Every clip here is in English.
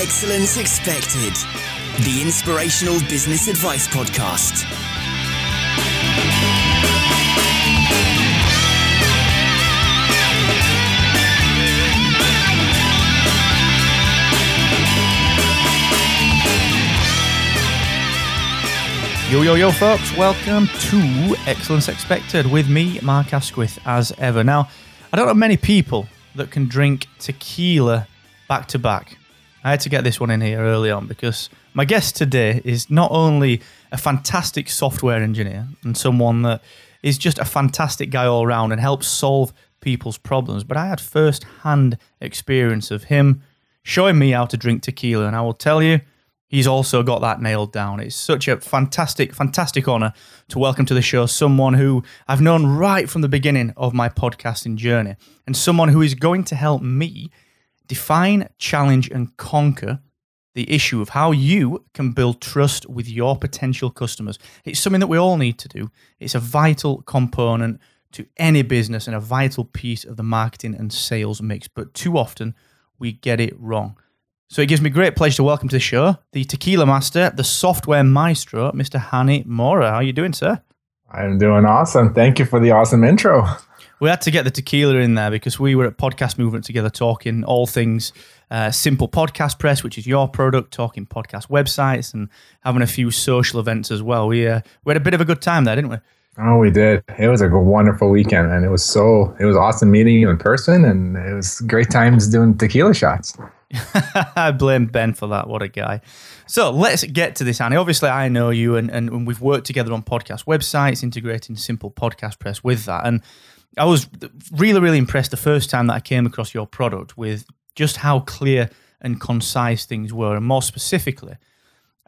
Excellence Expected, the inspirational business advice podcast. Yo, yo, yo, folks, welcome to Excellence Expected with me, Mark Asquith, as ever. Now, I don't know many people that can drink tequila back to back. I had to get this one in here early on because my guest today is not only a fantastic software engineer and someone that is just a fantastic guy all around and helps solve people's problems, but I had first hand experience of him showing me how to drink tequila. And I will tell you, he's also got that nailed down. It's such a fantastic, fantastic honor to welcome to the show someone who I've known right from the beginning of my podcasting journey and someone who is going to help me define, challenge, and conquer the issue of how you can build trust with your potential customers. It's something that we all need to do. It's a vital component to any business and a vital piece of the marketing and sales mix. But too often we get it wrong. So it gives me great pleasure to welcome to the show the tequila master, the software maestro, Mr. Hani Mourra. How are you doing, sir? I'm doing awesome. Thank you for the awesome intro. We had to get the tequila in there because we were at Podcast Movement together talking all things uh, Simple Podcast Press, which is your product, talking podcast websites and having a few social events as well. We, uh, we had a bit of a good time there, didn't we? Oh, we did. It was a wonderful weekend, and it was so it was awesome meeting you in person, and it was great times doing tequila shots. I blame Ben for that. What a guy. So let's get to this, Hani. Obviously, I know you, and, and we've worked together on podcast websites, integrating Simple Podcast Press with that. And I was really, really impressed the first time that I came across your product with just how clear and concise things were, and more specifically,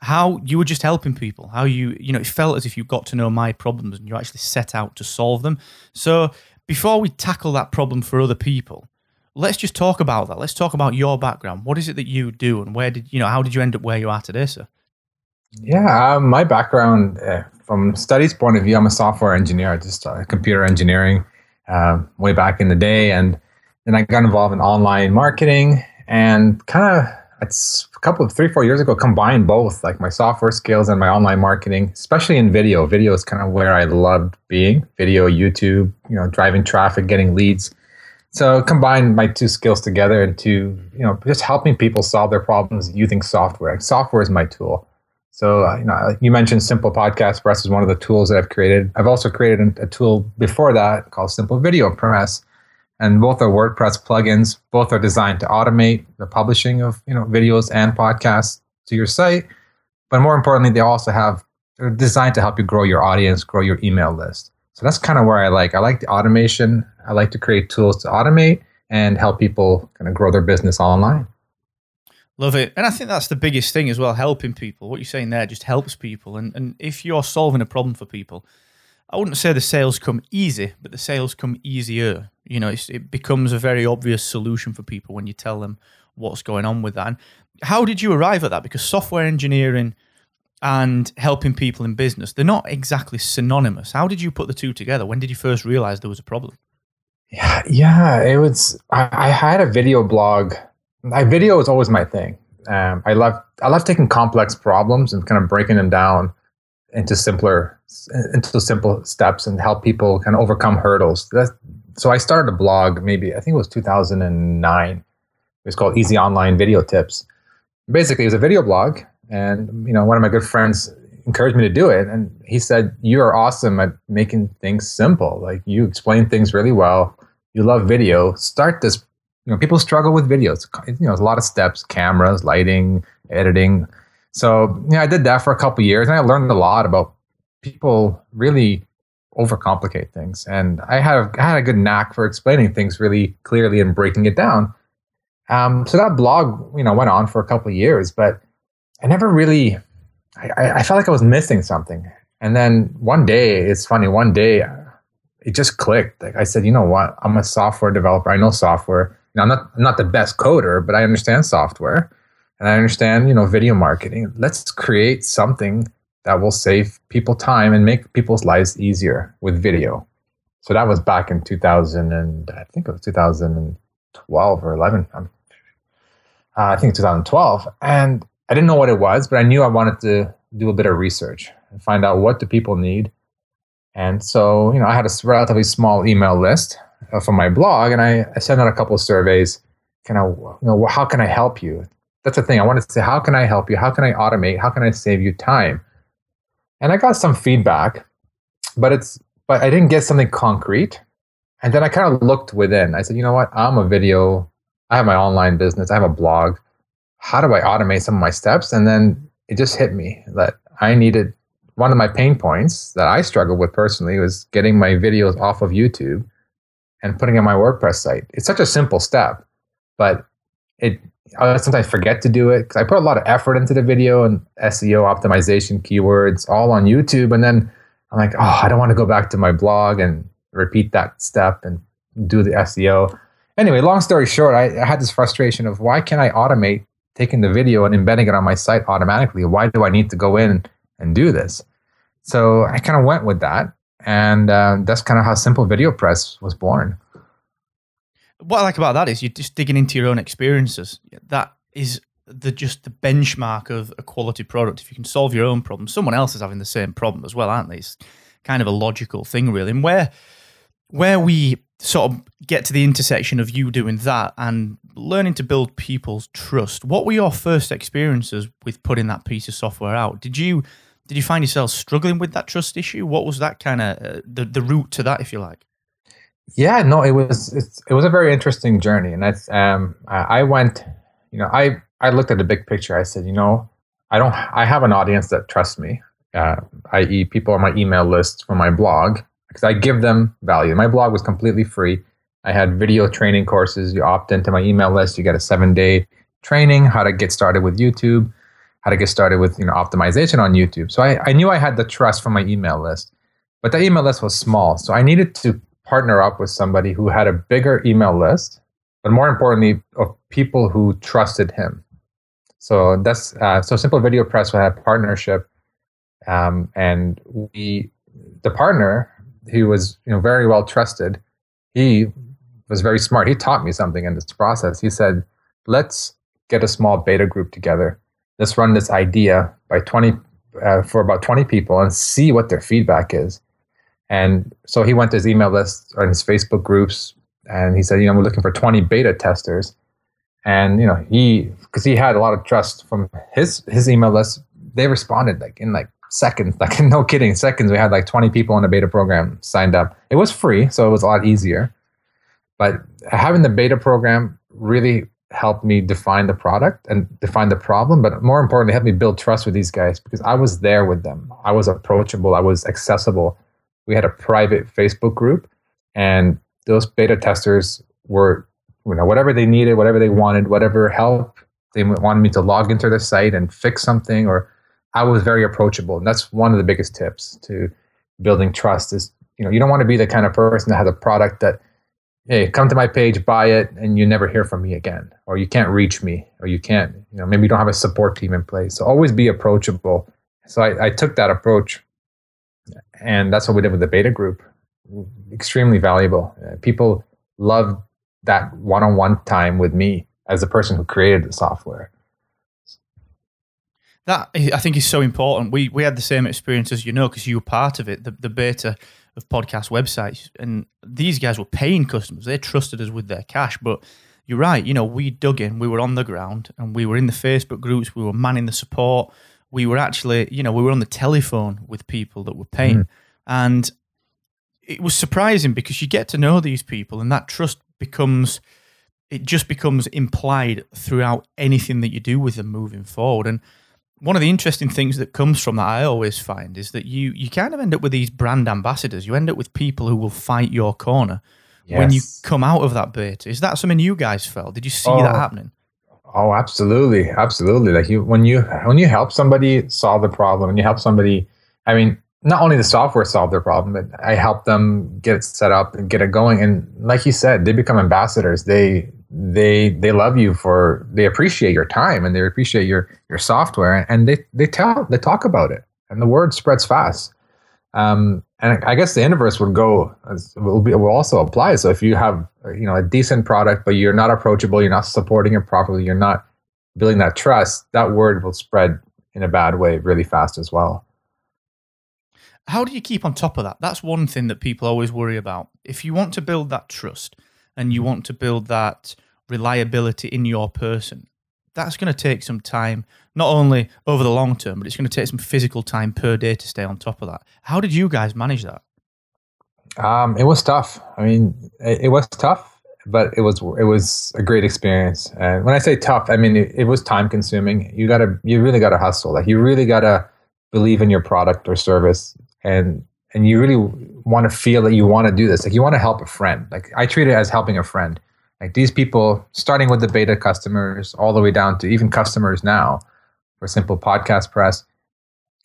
how you were just helping people. How you, you know, it felt as if you got to know my problems and you actually set out to solve them. So before we tackle that problem for other people, let's just talk about that. Let's talk about your background. What is it that you do, and where did you know? How did you end up where you are today, sir? Yeah, um, my background uh, from studies point of view, I'm a software engineer. I just uh, computer engineering uh, way back in the day, and then I got involved in online marketing and kind of it's a couple of three four years ago combined both like my software skills and my online marketing especially in video video is kind of where i loved being video youtube you know driving traffic getting leads so combine my two skills together into you know just helping people solve their problems using software software is my tool so uh, you know you mentioned simple podcast press is one of the tools that i've created i've also created a tool before that called simple video press and both are WordPress plugins. Both are designed to automate the publishing of you know videos and podcasts to your site. But more importantly, they also have they're designed to help you grow your audience, grow your email list. So that's kind of where I like. I like the automation. I like to create tools to automate and help people kind of grow their business online. Love it. And I think that's the biggest thing as well, helping people. What you're saying there just helps people. And and if you're solving a problem for people, I wouldn't say the sales come easy, but the sales come easier. You know, it becomes a very obvious solution for people when you tell them what's going on with that. And how did you arrive at that? Because software engineering and helping people in business, they're not exactly synonymous. How did you put the two together? When did you first realize there was a problem? Yeah, yeah, it was. I, I had a video blog. My video was always my thing. Um, I love I love taking complex problems and kind of breaking them down into simpler into simple steps and help people kind of overcome hurdles. That's, so I started a blog maybe I think it was 2009. It was called Easy Online Video Tips. Basically, it was a video blog, and you know one of my good friends encouraged me to do it, and he said, "You are awesome at making things simple. Like you explain things really well. You love video. Start this. You know, people struggle with videos. You know, a lot of steps: cameras, lighting, editing." So yeah, I did that for a couple years, and I learned a lot about people really overcomplicate things. And I I had a good knack for explaining things really clearly and breaking it down. Um, so that blog, you know, went on for a couple of years, but I never really. I, I felt like I was missing something. And then one day, it's funny. One day, it just clicked. Like I said, you know what? I'm a software developer. I know software. Now, I'm not I'm not the best coder, but I understand software and I understand, you know, video marketing. Let's create something that will save people time and make people's lives easier with video. So that was back in 2000 and I think it was 2012 or 11. Uh, I think 2012, and I didn't know what it was, but I knew I wanted to do a bit of research and find out what do people need. And so, you know, I had a relatively small email list uh, from my blog, and I, I sent out a couple of surveys. Kind of, you know, how can I help you? That's the thing. I wanted to say, how can I help you? How can I automate? How can I save you time? And I got some feedback, but it's, but I didn't get something concrete. And then I kind of looked within. I said, you know what? I'm a video. I have my online business. I have a blog. How do I automate some of my steps? And then it just hit me that I needed one of my pain points that I struggled with personally was getting my videos off of YouTube and putting on my WordPress site. It's such a simple step, but it I sometimes forget to do it because I put a lot of effort into the video and SEO optimization keywords all on YouTube, and then I'm like, oh, I don't want to go back to my blog and repeat that step and do the SEO. Anyway, long story short, I, I had this frustration of why can't I automate taking the video and embedding it on my site automatically? Why do I need to go in and do this? So I kind of went with that, and uh, that's kind of how Simple Video Press was born. What I like about that is you're just digging into your own experiences. That is the just the benchmark of a quality product. If you can solve your own problem, someone else is having the same problem as well, aren't they? It's kind of a logical thing, really. And where where we sort of get to the intersection of you doing that and learning to build people's trust, what were your first experiences with putting that piece of software out? Did you did you find yourself struggling with that trust issue? What was that kind of uh, the the route to that, if you like? Yeah, no, it was it was a very interesting journey, and that's um, I went, you know, I I looked at the big picture. I said, you know, I don't, I have an audience that trusts me, uh, i.e., people on my email list from my blog, because I give them value. My blog was completely free. I had video training courses. You opt into my email list, you get a seven day training, how to get started with YouTube how to get started with you know optimization on YouTube. So I, I knew I had the trust from my email list, but the email list was small. So I needed to partner up with somebody who had a bigger email list, but more importantly, of people who trusted him. So that's uh, so Simple Video Press had a partnership, um, and we the partner who was you know very well trusted. He was very smart. He taught me something in this process. He said, "Let's get a small beta group together let's run this idea by 20 uh, for about 20 people and see what their feedback is. And so he went to his email list or his Facebook groups and he said, you know, we're looking for 20 beta testers. And, you know, he, because he had a lot of trust from his, his email list, they responded like in like seconds, like no kidding, seconds. We had like 20 people in the beta program signed up. It was free, so it was a lot easier. But having the beta program really helped me define the product and define the problem, but more importantly, helped me build trust with these guys because I was there with them. I was approachable, I was accessible. We had a private Facebook group, and those beta testers were, you know, whatever they needed, whatever they wanted, whatever help they wanted me to log into the site and fix something, or I was very approachable. And that's one of the biggest tips to building trust is, you know, you don't want to be the kind of person that has a product that hey, come to my page, buy it, and you never hear from me again, or you can't reach me, or you can't, you know, maybe you don't have a support team in place. So always be approachable. So I, I took that approach, and that's what we did with the beta group. Extremely valuable. Uh, people love that one-on-one time with me as the person who created the software. That I think is so important. We we had the same experience as you know because you were part of it. The the beta of podcast websites. And these guys were paying customers. They trusted us with their cash. But you're right, you know, we dug in, we were on the ground and we were in the Facebook groups, we were manning the support. We were actually, you know, we were on the telephone with people that were paying. Mm. And it was surprising because you get to know these people and that trust becomes it just becomes implied throughout anything that you do with them moving forward. And one of the interesting things that comes from that I always find is that you you kind of end up with these brand ambassadors. You end up with people who will fight your corner yes. when you come out of that beta. Is that something you guys felt? Did you see oh, that happening? Oh, absolutely, absolutely. Like you, when you when you help somebody solve the problem, and you help somebody, I mean, not only the software solve their problem, but I help them get it set up and get it going. And like you said, they become ambassadors. They they they love you for they appreciate your time and they appreciate your your software and they they tell they talk about it and the word spreads fast um, and I guess the inverse would go will be will also apply. So if you have you know a decent product but you're not approachable, you're not supporting it properly, you're not building that trust, that word will spread in a bad way really fast as well. How do you keep on top of that? That's one thing that people always worry about. If you want to build that trust and you want to build that reliability in your person, that's going to take some time, not only over the long term, but it's going to take some physical time per day to stay on top of that. How did you guys manage that? Um, it was tough. I mean, it, it, was tough, but it was it was a great experience. And when I say tough, I mean it, it was time consuming. You gotta, you really gotta hustle. Like you really gotta believe in your product or service, and and you really want to feel that you want to do this. Like you want to help a friend. Like I treat it as helping a friend. Like these people, starting with the beta customers, all the way down to even customers now for Simple Podcast Press.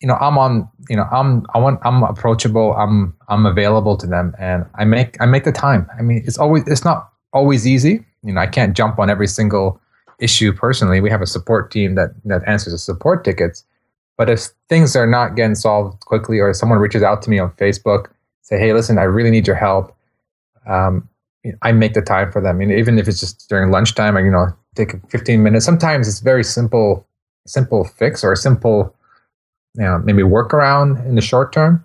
You know, I'm on. You know, I'm I want I'm approachable. I'm I'm available to them, and I make I make the time. I mean, it's always it's not always easy. You know, I can't jump on every single issue personally. We have a support team that that answers the support tickets. But if things are not getting solved quickly, or someone reaches out to me on Facebook, say, "Hey, listen, I really need your help," um, I make the time for them. Even if it's just during lunchtime, I you know take 15 minutes. Sometimes it's very simple, simple fix or a simple, you know, maybe workaround in the short term.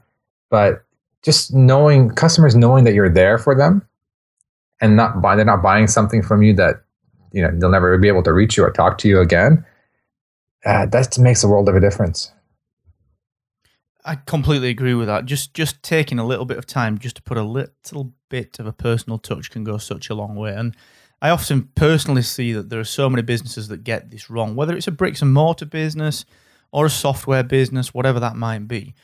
But just knowing customers knowing that you're there for them, and not buy they're not buying something from you that you know they'll never be able to reach you or talk to you again. Uh, that makes a world of a difference. I completely agree with that. Just just taking a little bit of time just to put a little bit of a personal touch can go such a long way. And I often personally see that there are so many businesses that get this wrong, whether it's a bricks and mortar business or a software business, whatever that might be.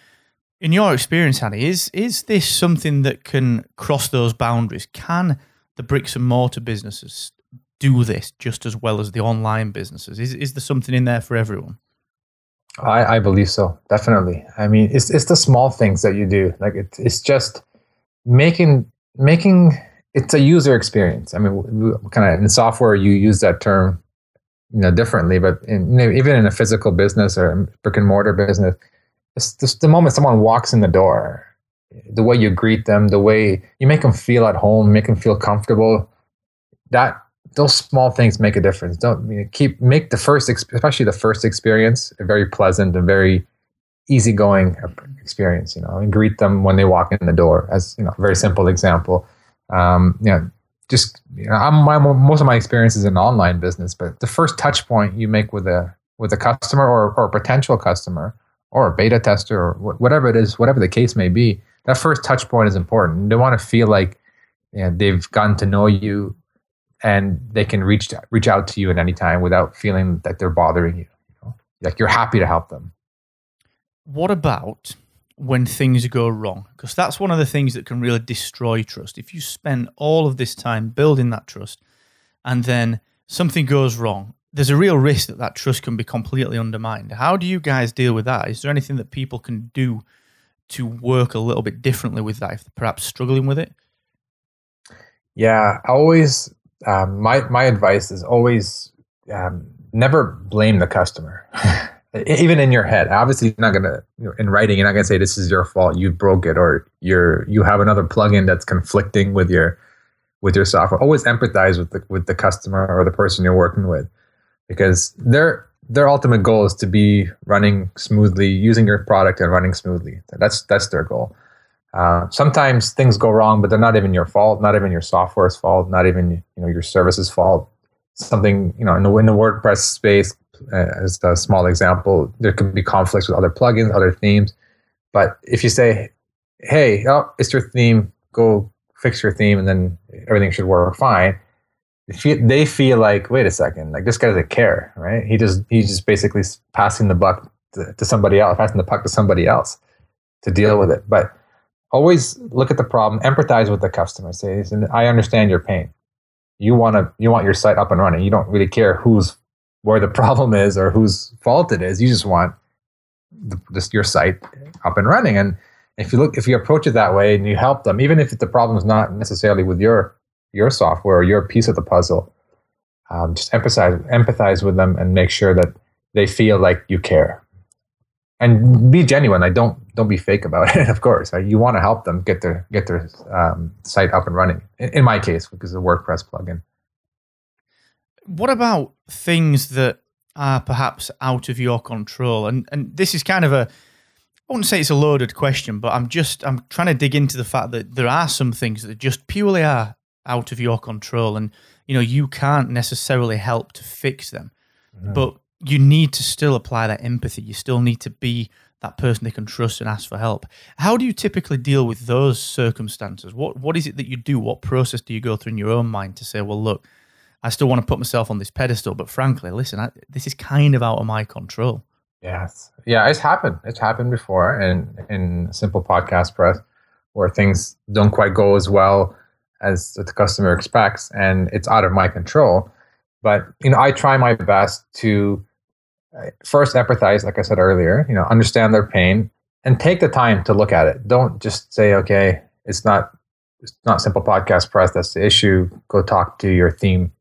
In your experience, Hani, is is this something that can cross those boundaries? Can the bricks and mortar businesses do this just as well as the online businesses? Is is there something in there for everyone? I, I believe so, definitely. I mean, it's it's the small things that you do. Like it, it's just making making it's a user experience. I mean, kind of in software, you use that term, you know, differently. But in, even in a physical business or brick and mortar business, it's just the moment someone walks in the door, the way you greet them, the way you make them feel at home, make them feel comfortable. That those small things make a difference. Don't you know, keep make the first, especially the first experience, a very pleasant and very easygoing experience. You know, and greet them when they walk in the door. As you know, a very simple example. Um, you know, just you know, I'm my, most of my experience is in online business, but the first touch point you make with a with a customer or or a potential customer or a beta tester or whatever it is, whatever the case may be, that first touch point is important. They want to feel like you know, they've gotten to know you and they can reach reach out to you at any time without feeling that they're bothering you. you know? Like you're happy to help them. What about when things go wrong? Because that's one of the things that can really destroy trust. If you spend all of this time building that trust and then something goes wrong, there's a real risk that that trust can be completely undermined. How do you guys deal with that? Is there anything that people can do to work a little bit differently with that if they're perhaps struggling with it? Yeah, I always um, my my advice is always um, never blame the customer. Even in your head, obviously, you're not gonna you know, in writing. You're not gonna say this is your fault. You broke it, or you're you have another plugin that's conflicting with your with your software. Always empathize with the with the customer or the person you're working with, because their their ultimate goal is to be running smoothly, using your product and running smoothly. That's that's their goal. Uh, sometimes things go wrong, but they're not even your fault, not even your software's fault, not even you know your service's fault. Something you know in the, in the WordPress space, uh, as a small example, there could be conflicts with other plugins, other themes. But if you say, "Hey, oh, it's your theme. Go fix your theme, and then everything should work fine," they feel like, "Wait a second, like this guy doesn't care, right? He just he's just basically passing the buck to, to somebody else, passing the puck to somebody else to deal with it." But always look at the problem, empathize with the customer. Say, I understand your pain. You want to, you want your site up and running. You don't really care who's where the problem is or whose fault it is. You just want the, just your site up and running. And if you look, if you approach it that way and you help them, even if the problem is not necessarily with your your software or your piece of the puzzle, um, just empathize empathize with them and make sure that they feel like you care and be genuine. I don't don't be fake about it. Of course, you want to help them get their get their um, site up and running. In, in my case, because the WordPress plugin. What about things that are perhaps out of your control? And and this is kind of a I wouldn't say it's a loaded question, but I'm just I'm trying to dig into the fact that there are some things that just purely are out of your control, and you know you can't necessarily help to fix them, mm-hmm. but you need to still apply that empathy. You still need to be that person they can trust and ask for help. How do you typically deal with those circumstances? What what is it that you do? What process do you go through in your own mind to say, well, look, I still want to put myself on this pedestal, but frankly, listen, I, this is kind of out of my control. Yes, yeah, it's happened. It's happened before, in in simple podcast press, where things don't quite go as well as the customer expects, and it's out of my control. But you know, I try my best to first empathize, like I said earlier, you know, understand their pain and take the time to look at it. Don't just say, okay, it's not it's not simple podcast press. That's the issue. Go talk to your theme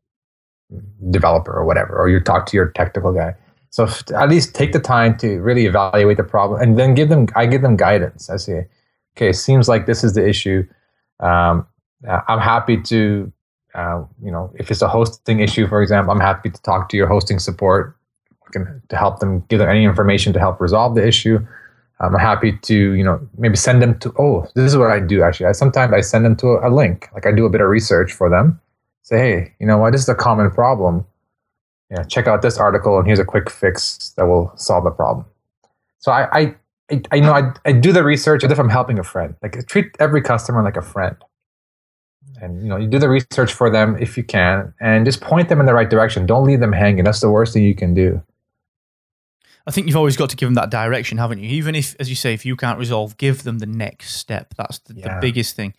developer or whatever, or you talk to your technical guy. So at least take the time to really evaluate the problem, and then give them. I give them guidance. I say, okay, seems like this is the issue. Um, I'm happy to, uh, you know, if it's a hosting issue, for example, I'm happy to talk to your hosting support can to help them give them any information to help resolve the issue. I'm happy to, you know, maybe send them to, oh, this is what I do actually. I sometimes I send them to a, link. Like I do a bit of research for them. Say, hey, you know what, this is a common problem. Yeah, check out this article and here's a quick fix that will solve the problem. So I I, I, I know I, I do the research as if I'm helping a friend. Like treat every customer like a friend and you know you do the research for them if you can and just point them in the right direction don't leave them hanging that's the worst thing you can do I think you've always got to give them that direction, haven't you? Even if, as you say, if you can't resolve, give them the next step. That's the, yeah. the biggest thing.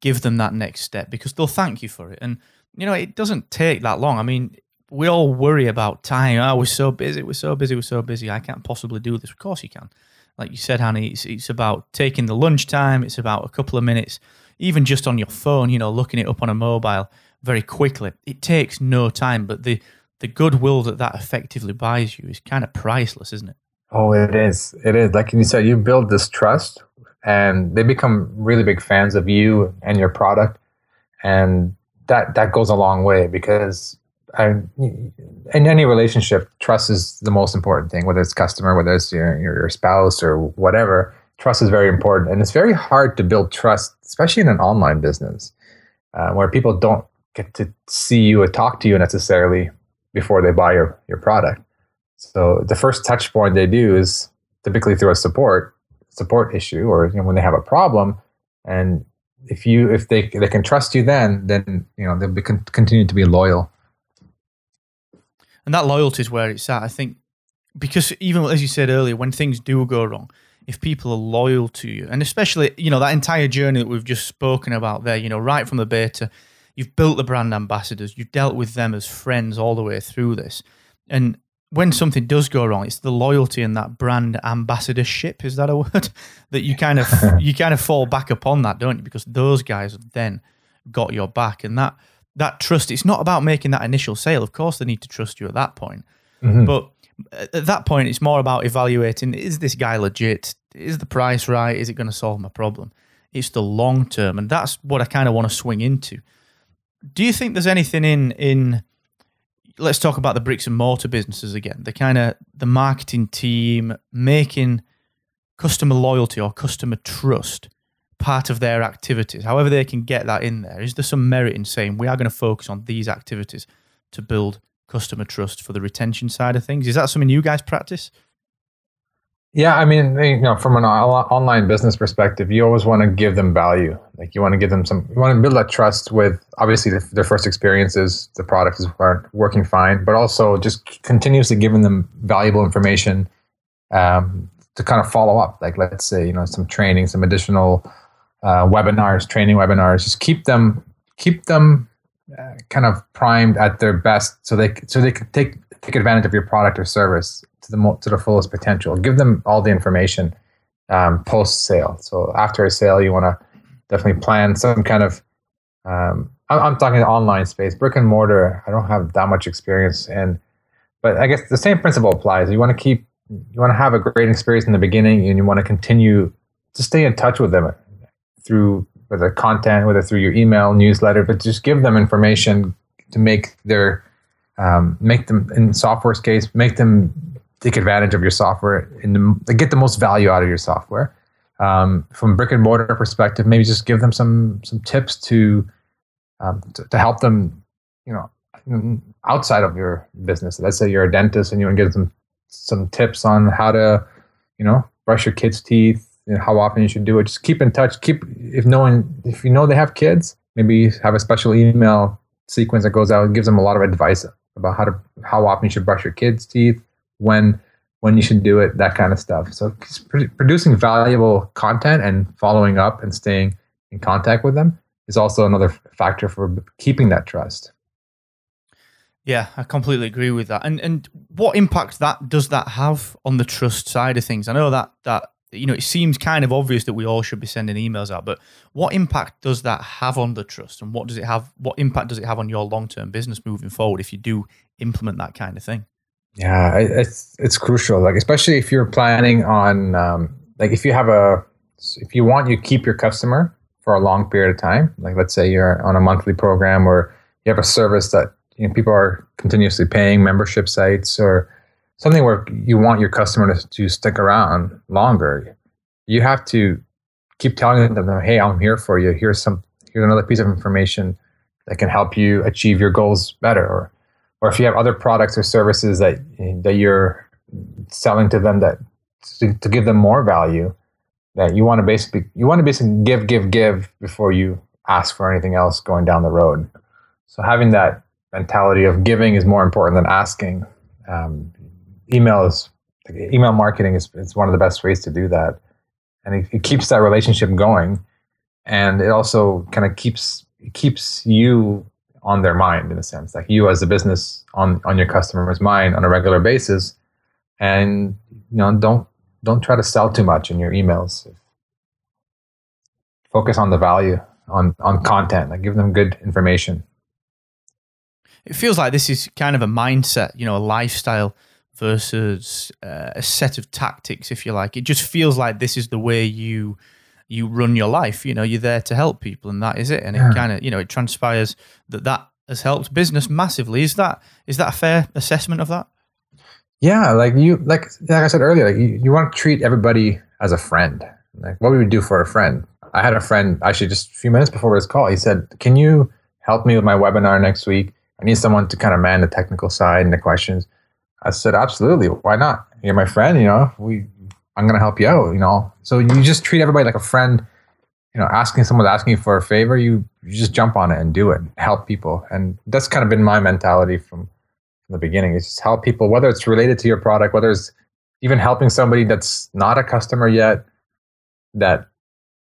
Give them that next step because they'll thank you for it. And, you know, it doesn't take that long. I mean, we all worry about time. Oh, we're so busy. We're so busy. We're so busy. I can't possibly do this. Of course you can. Like you said, Hani, it's, it's about taking the lunch time. It's about a couple of minutes, even just on your phone, you know, looking it up on a mobile very quickly. It takes no time, but the the goodwill that that effectively buys you is kind of priceless, isn't it? Oh, it is. It is. Like you said, you build this trust, and they become really big fans of you and your product, and that that goes a long way because I, in any relationship, trust is the most important thing. Whether it's customer, whether it's your your spouse or whatever, trust is very important, and it's very hard to build trust, especially in an online business, uh, where people don't get to see you or talk to you necessarily before they buy your, your product. So the first touch point they do is typically through a support support issue or you know, when they have a problem. And if you if they they can trust you, then then you know they'll be con- continue to be loyal. And that loyalty is where it's at. I think because even as you said earlier, when things do go wrong, if people are loyal to you, and especially you know that entire journey that we've just spoken about there, you know, right from the beta You've built the brand ambassadors. You've dealt with them as friends all the way through this. And when something does go wrong, it's the loyalty and that brand ambassadorship. Is that a word that you kind of you kind of fall back upon that, don't you? Because those guys have then got your back, and that that trust. It's not about making that initial sale. Of course, they need to trust you at that point, mm-hmm. but at that point, it's more about evaluating: is this guy legit? Is the price right? Is it going to solve my problem? It's the long term, and that's what I kind of want to swing into do you think there's anything in in let's talk about the bricks and mortar businesses again the kind of the marketing team making customer loyalty or customer trust part of their activities? However they can get that in there is there some merit in saying we are going to focus on these activities to build customer trust for the retention side of things? Is that something you guys practice yeah, I mean, you know, from an online business perspective, you always want to give them value. Like you want to give them some, you want to build that trust with obviously the, their first experiences, the product is working fine, but also just continuously giving them valuable information um, to kind of follow up. Like let's say, you know, some training, some additional uh, webinars, training webinars. Just keep them, keep them uh, kind of primed at their best, so they so they can take take advantage of your product or service to the to the fullest potential. Give them all the information um, post sale. So after a sale, you want to definitely plan some kind of. Um, I'm, I'm talking online space, brick and mortar. I don't have that much experience, and but I guess the same principle applies. You want to keep, you want to have a great experience in the beginning, and you want to continue to stay in touch with them through whether content, whether through your email newsletter, but just give them information to make their Um, make them in software's case, make them take advantage of your software and get the most value out of your software. Um, from brick and mortar perspective, maybe just give them some some tips to, um, to, to help them, you know, outside of your business. Let's say you're a dentist and you want to give them some tips on how to, you know, brush your kids' teeth and how often you should do it. Just keep in touch. Keep if no one if you know they have kids, maybe have a special email sequence that goes out and gives them a lot of advice about how to how often you should brush your kids' teeth, when when you should do it, that kind of stuff. So producing valuable content and following up and staying in contact with them is also another factor for keeping that trust. Yeah, I completely agree with that. And and what impact that does that have on the trust side of things? I know that that you know it seems kind of obvious that we all should be sending emails out, but what impact does that have on the trust, and what does it have? What impact does it have on your long term business moving forward if you do implement that kind of thing? Yeah, it's it's crucial. Like especially if you're planning on um, like if you have a if you want you keep your customer for a long period of time. Like let's say you're on a monthly program or you have a service that you know, people are continuously paying membership sites or something where you want your customer to, to stick around longer. You have to keep telling them, "Hey, I'm here for you. Here's some here's another piece of information that can help you achieve your goals better." Or or if you have other products or services that that you're selling to them that to, to give them more value that you want to basically you want to basically give give give before you ask for anything else going down the road. So having that mentality of giving is more important than asking. Um, email is email marketing is, one of the best ways to do that. And it, it keeps that relationship going. And it also kind of keeps keeps you on their mind in a sense, like you as a business on on your customer's mind on a regular basis, and you know don't don't try to sell too much in your emails. Focus on the value on on content, like give them good information. It feels like this is kind of a mindset, you know, a lifestyle versus uh, a set of tactics, if you like. It just feels like this is the way you you run your life. You know, you're there to help people, and that is it. And yeah. it kind of, you know, it transpires that that has helped business massively. Is that is that a fair assessment of that? Yeah, like you, like like I said earlier, like you, you want to treat everybody as a friend. Like what we would do for a friend. I had a friend actually just a few minutes before this call. He said, "Can you help me with my webinar next week? I need someone to kind of man the technical side and the questions." I said, "Absolutely. Why not? You're my friend. You know, we I'm gonna help you out, you know. So you just treat everybody like a friend. You know, asking someone asking you for a favor, you, you just jump on it and do it, help people, and that's kind of been my mentality from from the beginning. Is just help people, whether it's related to your product, whether it's even helping somebody that's not a customer yet, that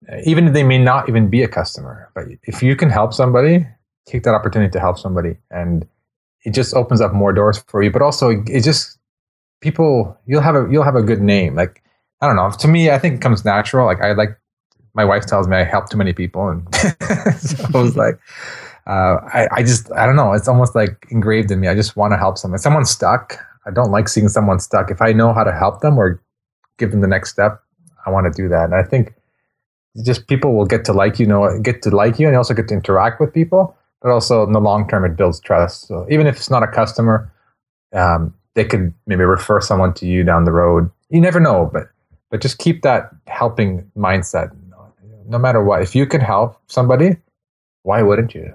eh, even if they may not even be a customer, but if you can help somebody, take that opportunity to help somebody, and it just opens up more doors for you. But also, it just people you'll have a you'll have a good name. Like I don't know. To me, I think it comes natural. Like I like my wife tells me I help too many people, and so I was like, uh, I, I just I don't know. It's almost like engraved in me. I just want to help someone. If someone's stuck. I don't like seeing someone stuck. If I know how to help them or give them the next step, I want to do that. And I think just people will get to like you, know, get to like you, and also get to interact with people. But also in the long term, it builds trust. So even if it's not a customer, um, they could maybe refer someone to you down the road. You never know, but but just keep that helping mindset no matter what if you can help somebody why wouldn't you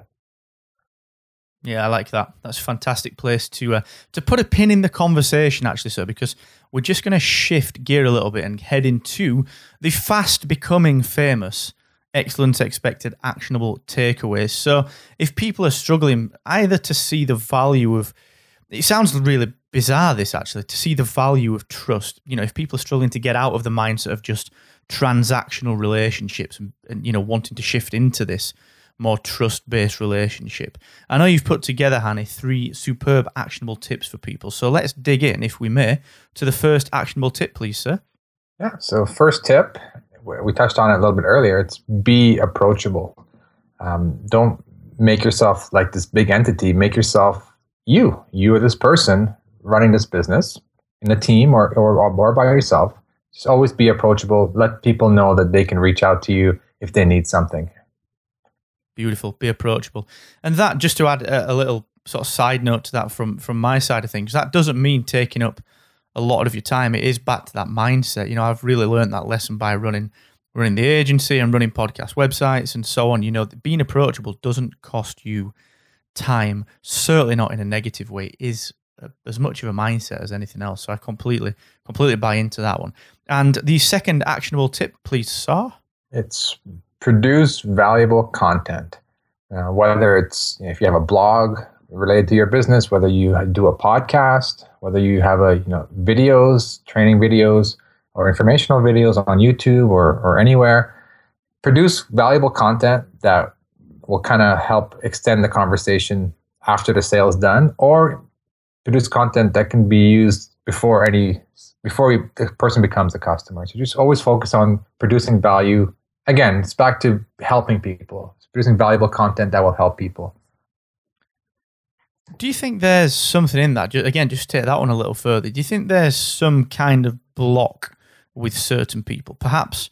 yeah, I like that. That's a fantastic place to uh, to put a pin in the conversation, actually, sir, because we're just going to shift gear a little bit and head into the fast becoming famous Excellence Expected actionable takeaways. So, if people are struggling either to see the value of, it sounds really bizarre this actually to see the value of trust. You know if people are struggling to get out of the mindset of just transactional relationships and, and you know wanting to shift into this more trust based relationship. I know you've put together Hani three superb actionable tips for people. So let's dig in if we may to the first actionable tip please sir. Yeah so first tip we touched on it a little bit earlier it's be approachable. Um, don't make yourself like this big entity. Make yourself you you are this person running this business in a team or, or, or by yourself, just always be approachable. Let people know that they can reach out to you if they need something. Beautiful. Be approachable. And that, just to add a, a little sort of side note to that from from my side of things. That doesn't mean taking up a lot of your time. It is back to that mindset. You know, I've really learned that lesson by running running the agency and running podcast websites and so on. You know, being approachable doesn't cost you time. Certainly not in a negative way. is as much of a mindset as anything else. So I completely completely buy into that one. And the second actionable tip, please, sir. It's produce valuable content. Uh, whether it's you know, if you have a blog related to your business, whether you do a podcast, whether you have a you know videos, training videos, or informational videos on YouTube or or anywhere, produce valuable content that will kind of help extend the conversation after the sale is done, or produce content that can be used before any before we, the person becomes a customer. So just always focus on producing value. Again, it's back to helping people. It's producing valuable content that will help people. Do you think there's something in that? Again, just take that one a little further. Do you think there's some kind of block with certain people? Perhaps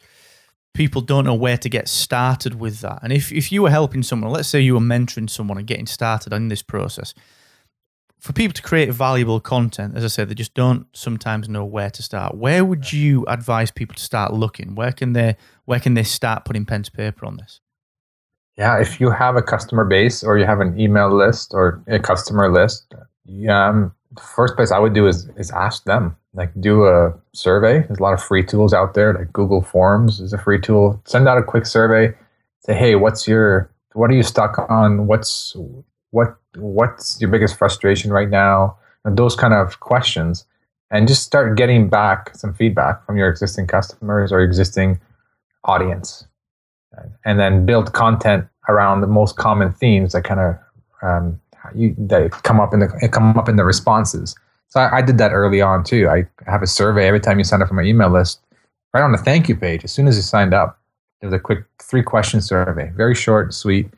people don't know where to get started with that. And if, if you were helping someone, let's say you were mentoring someone and getting started in this process, for people to create valuable content, as I said, they just don't sometimes know where to start. Where would you advise people to start looking? Where can they where can they start putting pen to paper on this? Yeah, if you have a customer base or you have an email list or a customer list, um, the first place I would do is is ask them. Like do a survey. There's a lot of free tools out there. Like Google Forms is a free tool. Send out a quick survey. Say, hey, what's your what are you stuck on? What's what what's your biggest frustration right now and those kind of questions and just start getting back some feedback from your existing customers or existing audience and then build content around the most common themes that kind of um, you that come up in the come up in the responses so I, I, did that early on too i have a survey every time you sign up for my email list right on the thank you page as soon as you signed up there's a quick three question survey very short and sweet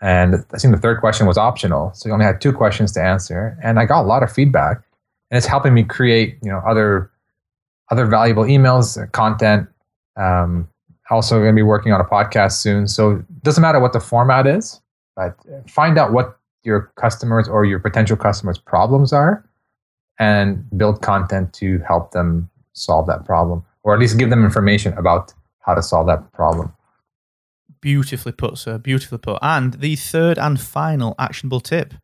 and I think the third question was optional. So you only had two questions to answer. And I got a lot of feedback. And it's helping me create, you know, other other valuable emails, uh, content. Um, also going to be working on a podcast soon. So it doesn't matter what the format is, but find out what your customers or your potential customers' problems are and build content to help them solve that problem or at least give them information about how to solve that problem. Beautifully put, sir. Beautifully put. And the third and final actionable tip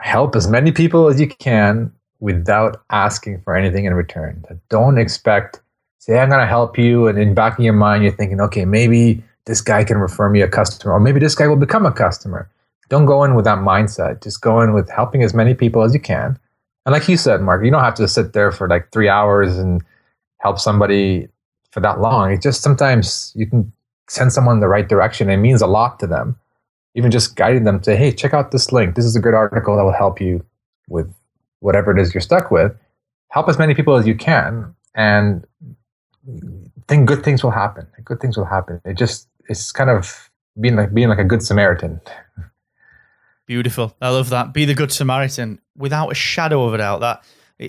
help as many people as you can without asking for anything in return. Don't expect, say, I'm going to help you. And in back of your mind, you're thinking, okay, maybe this guy can refer me a customer, or maybe this guy will become a customer. Don't go in with that mindset. Just go in with helping as many people as you can. And like you said, Mark, you don't have to sit there for like three hours and help somebody for that long. It just sometimes you can send someone in the right direction. It means a lot to them. Even just guiding them to, hey, check out this link. This is a good article that will help you with whatever it is you're stuck with. Help as many people as you can, and think good things will happen. Good things will happen. It just it's kind of being like being like a good Samaritan. Beautiful. I love that. Be the good Samaritan without a shadow of a doubt. That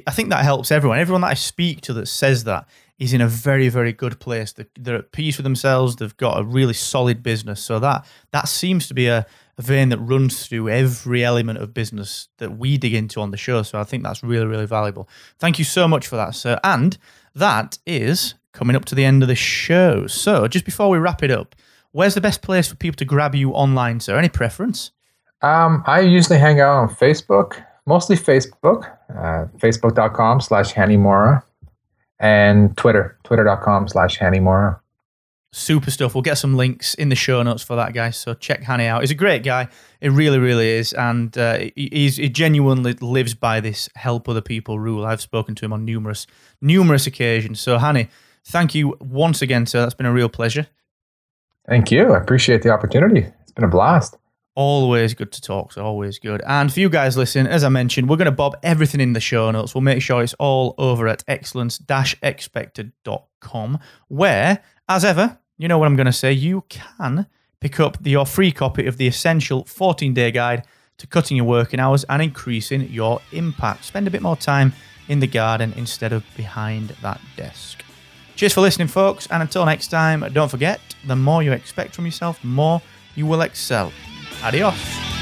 I think that helps everyone. Everyone that I speak to that says that is in a very, very good place. They're, at peace with themselves. They've got a really solid business. So that that seems to be a, a vein that runs through every element of business that we dig into on the show. So I think that's really, really valuable. Thank you so much for that, sir. And that is coming up to the end of the show. So just before we wrap it up, where's the best place for people to grab you online, sir? Any preference? Um, I usually hang out on Facebook, mostly Facebook, uh, facebook.com slash Hani Mourra and Twitter, twitter.com slash Hani Mourra. Super stuff. We'll get some links in the show notes for that, guys. So check Hani out. He's a great guy. It really, really is. And uh, he's, he genuinely lives by this help other people rule. I've spoken to him on numerous, numerous occasions. So, Hani, thank you once again, sir. That's been a real pleasure. Thank you. I appreciate the opportunity. It's been a blast. Always good to talk. So always good. And for you guys listening, as I mentioned, we're going to bob everything in the show notes. We'll make sure it's all over at excellence-expected.com, where, as ever, you know what I'm going to say, you can pick up the, your free copy of the essential 14-day guide to cutting your working hours and increasing your impact. Spend a bit more time in the garden instead of behind that desk. Cheers for listening, folks. And until next time, don't forget, the more you expect from yourself, the more you will excel. Adiós.